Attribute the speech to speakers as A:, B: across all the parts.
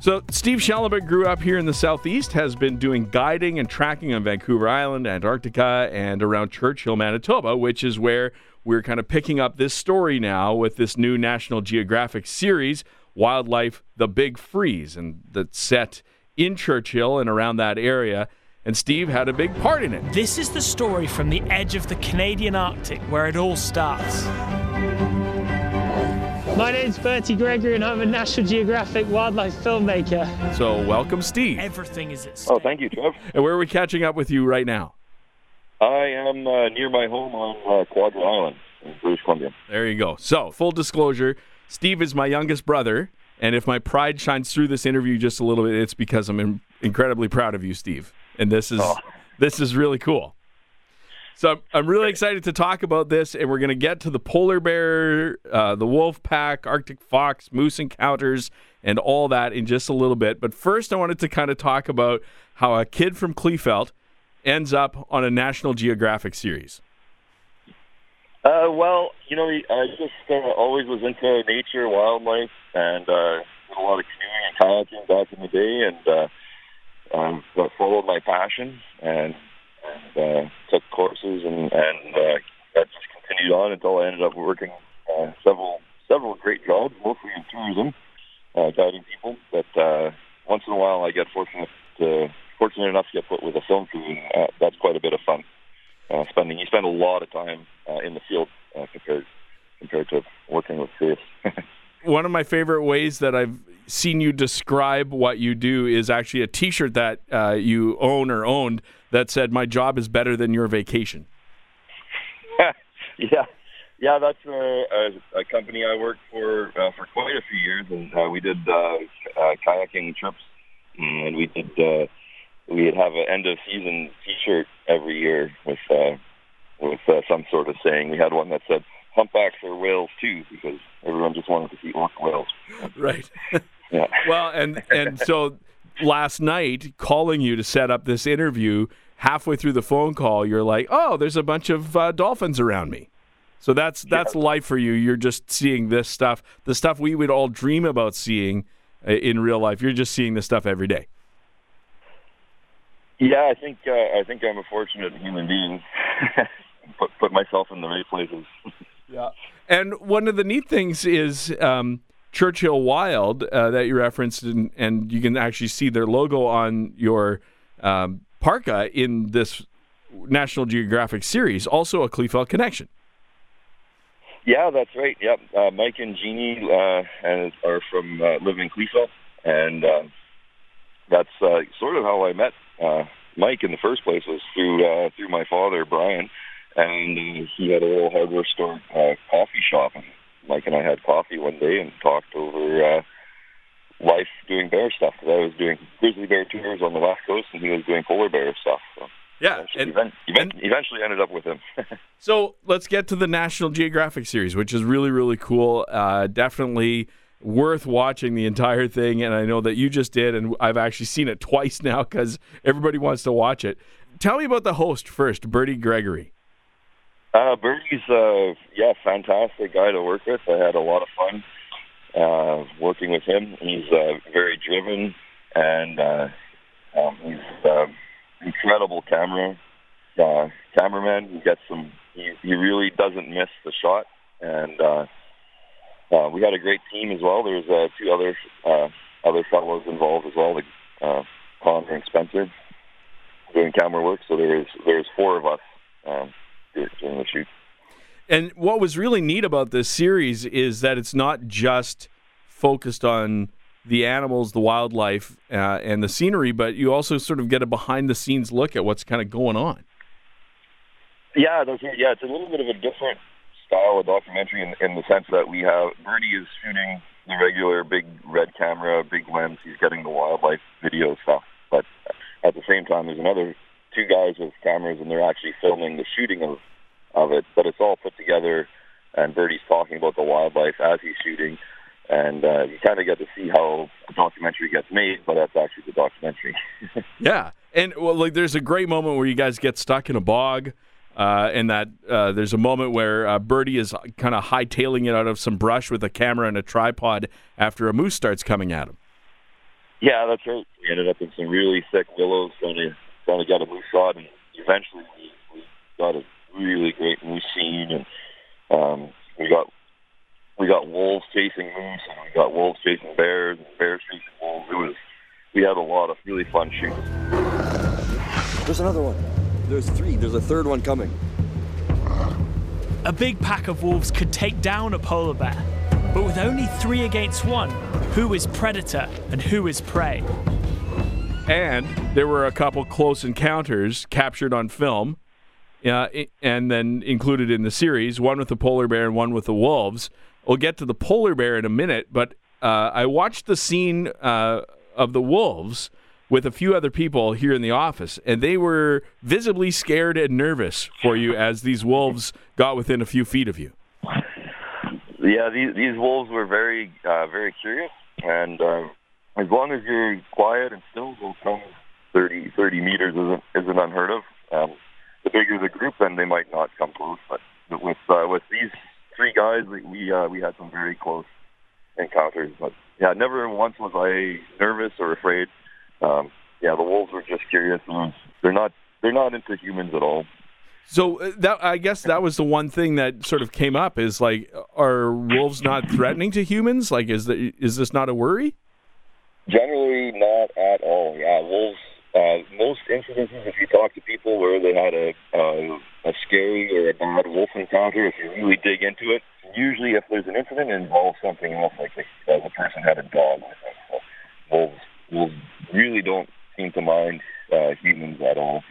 A: So, Steve Schellenberg grew up here in the Southeast, has been doing guiding and tracking on Vancouver Island, Antarctica, and around Churchill, Manitoba, which is where we're kind of picking up this story now with this new National Geographic series, Wildlife The Big Freeze, and that's set in Churchill and around that area. And Steve had a big part in it.
B: This is the story from the edge of the Canadian Arctic where it all starts.
C: My name's Bertie Gregory, and I'm a National Geographic wildlife filmmaker.
A: So, welcome, Steve.
B: Everything is at stake.
D: Oh, thank you, Trev.
A: And where are we catching up with you right now?
D: I am uh, near my home on uh, Quadra Island in British Columbia.
A: There you go. So, full disclosure Steve is my youngest brother. And if my pride shines through this interview just a little bit, it's because I'm in- incredibly proud of you, Steve. And this is
D: Oh.
A: this is really cool. So I'm, I'm really excited to talk about this, and we're going to get to the polar bear, uh, the wolf pack, Arctic fox, moose encounters, and all that in just a little bit. But first, I wanted to kind of talk about how a kid from Kleefeld ends up on a National Geographic series.
D: Uh, well, you know, I just uh, always was into nature, wildlife, and uh, did a lot of canoeing and kayaking back in the day, and uh, um, followed my passion and, and uh, took courses, and, and uh, that just continued on until I ended up working uh, several several great jobs, mostly in tourism, uh, guiding people. But uh, once in a while, I get fortunate to, fortunate enough to get put with a film crew, and uh, that's quite a bit of fun. Uh, spending you spend a lot of time uh, in the field uh, compared compared to working with crews.
A: one of my favorite ways that I've seen you describe what you do is actually a T-shirt that uh, you own or owned that said, "My job is better than your vacation."
D: yeah, yeah, that's a, a, a company I worked for uh, for quite a few years, and uh, we did uh, uh, kayaking trips, and we did uh, we'd have an end of season T-shirt every year with uh, with uh, some sort of saying. We had one that said "Humpbacks are whales too," because everyone just wanted to see orca whales.
A: Right.
D: Yeah.
A: well, and and so last night, calling you to set up this interview, halfway through the phone call, you're like, "Oh, there's a bunch of uh, dolphins around me." So that's that's life for you. You're just seeing this stuff, the stuff we would all dream about seeing uh, in real life. You're just seeing this stuff every day.
D: Yeah, I think uh, I think I'm a fortunate human being. put put myself in the right places.
A: Yeah. And one of the neat things is um, Churchill Wild uh, that you referenced, and, and you can actually see their logo on your um, parka in this National Geographic series. Also a Kleefeld connection.
D: Yeah, that's right. Yep, uh, Mike and Jeannie uh, are from uh, live in and uh, that's uh, sort of how I met uh, Mike in the first place was through through my father Brian, and he had a little hardware store coffee shop, and Mike and I had coffee one day and talked over uh, life doing bear stuff. Because I was doing grizzly bear tours on the west coast, and he was doing polar bear stuff. So
A: Yeah.
D: eventually,
A: And, and-
D: eventually ended up with him.
A: so let's get to the National Geographic series, which is really, really cool. Uh, definitely worth watching the entire thing. And I know that you just did, and I've actually seen it twice now because everybody wants to watch it. Tell me about the host first, Bertie Gregory.
D: Uh, Bertie's uh, yeah, fantastic guy to work with. I had a lot of fun uh, working with him. He's uh, very driven and uh, um, he's uh, incredible camera uh, cameraman. He gets some. He, he really doesn't miss the shot, and uh, uh, we had a great team as well. There's uh, two other uh, other fellows involved as well, like uh, Connor and Spencer, doing camera work. So there's there's four of us. Um, during the shoot.
A: And what was really neat about this series is that it's not just focused on the animals, the wildlife, uh, and the scenery, but you also sort of get a behind the scenes look at what's kind of going on.
D: Yeah, those yeah, it's a little bit of a different style of documentary in, in the sense that we have Bertie is shooting the regular big red camera, big lens. He's getting the wildlife video stuff, but at the same time, there's another two guys with cameras, and they're actually filming the shooting of of it. But it's all put together, and Bertie's talking about the wildlife as he's shooting, and uh, you kind of get to see how a documentary gets made, but that's actually the documentary.
A: Yeah, and well, like there's a great moment where you guys get stuck in a bog, uh, and that uh, there's a moment where uh, Bertie is kind of hightailing it out of some brush with a camera and a tripod after a moose starts coming at him.
D: Yeah, that's right. We ended up in some really thick willows trying to trying to get a moose shot, and eventually we, we got a really great moose scene, and um, we got we got wolves chasing moose, and we got wolves chasing bears, and bears chasing wolves. It was we had a lot of really fun shoots.
E: There's another one. There's three. There's a third one coming.
B: A big pack of wolves could take down a polar bear, but with only three against one, who is predator and who is prey?
A: And there were a couple close encounters captured on film, uh, and then included in the series. One with the polar bear and one with the wolves. We'll get to the polar bear in a minute, but uh, I watched the scene uh, of the wolves with a few other people here in the office, and they were visibly scared and nervous for you as these wolves got within a few feet of you.
D: Yeah, these these wolves were very uh, very curious, and uh, as long as you're quiet and still, come 30, 30 meters isn't isn't unheard of. Um, the bigger the group, then they might not come close. But with uh, with these three guys, we we, uh, we had some very close encounters. But yeah, never once was I nervous or afraid. Um, yeah, the wolves were just curious. They're not they're not into humans at all.
A: So uh, that I guess that was the one thing that sort of came up is like, are wolves not threatening to humans? Like, is the, is this not a worry?
D: Generally, not at all. Yeah, wolves. Uh, most incidences, if you talk to people where they had a uh, a scary or a bad wolf encounter, if you really dig into it, usually if there's an incident, it involves something else, like the, uh, the person had a dog. So wolves wolves really don't seem to mind uh, humans at all,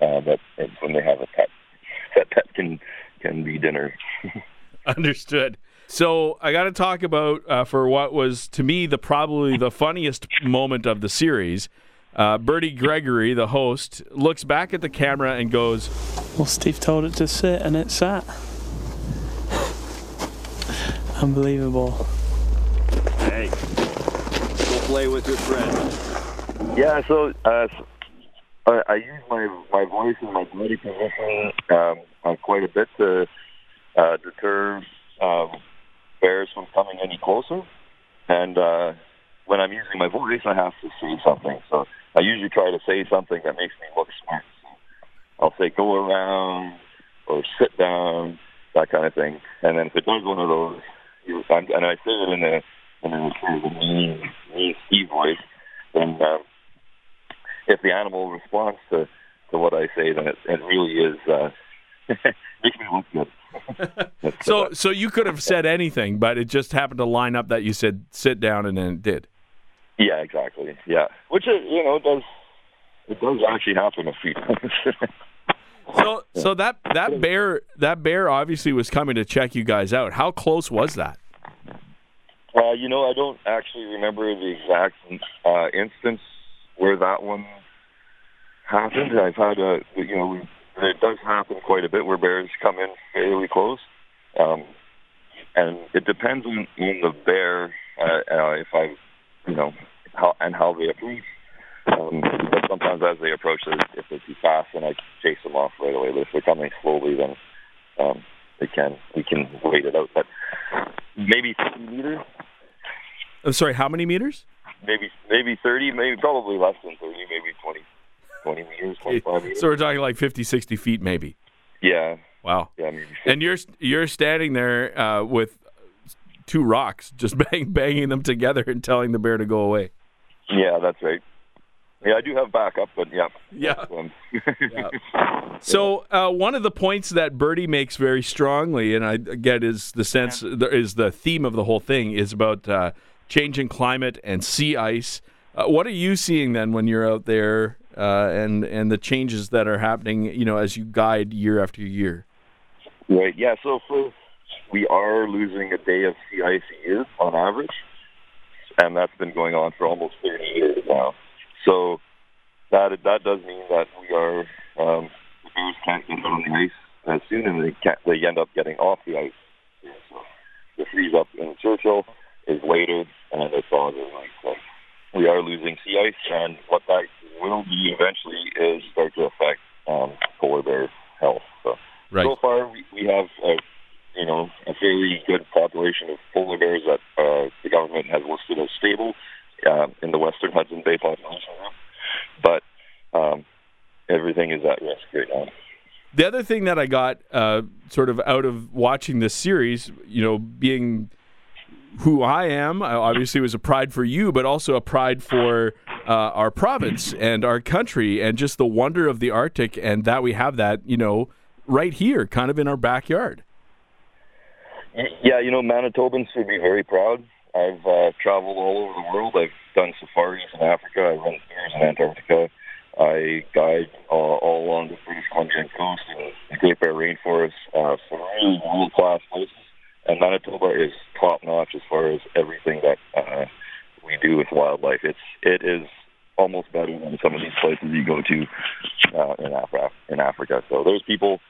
D: uh, but when they have a pet, that pet can can be dinner.
A: Understood. So I got to talk about uh, for what was to me the probably the funniest moment of the series. Uh, Bertie Gregory, the host, looks back at the camera and goes,
C: "Well, Steve told it to sit, and it sat. Unbelievable."
E: Hey, go play with your friend.
D: Yeah, so uh, I, I use my my voice and my body position um, uh, quite a bit to uh, deter um, bears from coming any closer. And uh, when I'm using my voice, I have to say something. So I usually try to say something that makes me look smart. I'll say go around or sit down, that kind of thing. And then if it does one of those, you, and I say it in a in a sort of a mean, mean Steve voice, then um, if the animal responds to to what I say, then it, it really is uh, makes me look good.
A: so, so you could have said anything, but it just happened to line up that you said sit down, and then it did.
D: Yeah, exactly. Yeah, which is, you know it does it does actually happen a few times.
A: so, so that that bear that bear obviously was coming to check you guys out. How close was that?
D: Uh, you know, I don't actually remember the exact uh, instance where that one happened. I've had a, you know, it does happen quite a bit where bears come in fairly close. Um, and it depends on, on the bear, uh, uh, if I, you know, how and how they approach. Um, but sometimes as they approach, if they're too fast, then I chase them off right away. But if they're coming slowly, then um, they can we can wait it out. But maybe 30 meters.
A: I'm sorry, how many meters?
D: Maybe maybe 30, maybe probably less than 30, maybe 20. 20 meters, 25 meters.
A: So we're talking like 50, 60 feet maybe.
D: Yeah.
A: Wow.
D: Yeah, maybe
A: and you're you're standing there uh, with two rocks, just bang, banging them together and telling the bear to go away.
D: Yeah, that's right. Yeah, I do have backup, but yeah.
A: Yeah. yeah. So uh, one of the points that Bertie makes very strongly, and I get is the sense is the theme of the whole thing is about uh, changing climate and sea ice. Uh, what are you seeing then when you're out there uh, and and the changes that are happening, you know, as you guide year after year.
D: Right. Yeah. So for, we are losing a day of sea ice a year on average, and that's been going on for almost 30 years now. So that that does mean that we are um, the bears can't get on the ice as soon, and they can't, they end up getting off the ice. So the freeze up in Churchill is later, and it's on the ice. So we are losing sea ice, and what that will be eventually is start to affect um, polar bear health. So,
A: right.
D: so far have a you know a fairly good population of polar bears that uh, the government has listed as stable uh, in the western Hudson Bay population but um, everything is at risk right now.
A: The other thing that I got uh, sort of out of watching this series, you know, being who I am, obviously was a pride for you, but also a pride for uh, our province and our country and just the wonder of the Arctic and that we have that, you know, right here, kind of in our backyard.
D: Yeah, you know, Manitobans should be very proud. I've uh, traveled all over the world. I've done safaris in Africa. I run tours in Antarctica. I guide uh, all along the British Columbian coast and the Great Bear Rainforest. Uh, some really world class places. And Manitoba is top notch as far as everything that uh, we do with wildlife. It's it is almost better than some of these places you go to uh, in Africa. In Africa, so there's people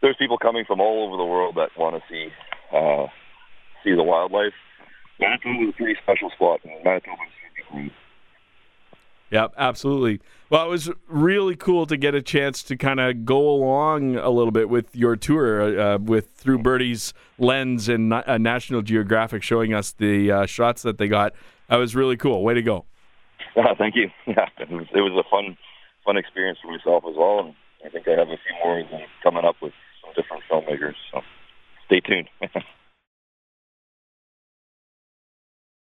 D: there's people coming from all over the world that want to see uh, see the wildlife. Manitoba is a pretty special spot, and Manitoba is
A: Yep, absolutely. Well, it was really cool to get a chance to kind of go along a little bit with your tour uh, with through Bertie's lens and uh, National Geographic showing us the uh, shots that they got. That was really cool. Way to go!
D: Uh, thank you. Yeah, it was, it was a fun, fun experience for myself as well, and I think I have a few more coming up with different filmmakers. So stay tuned.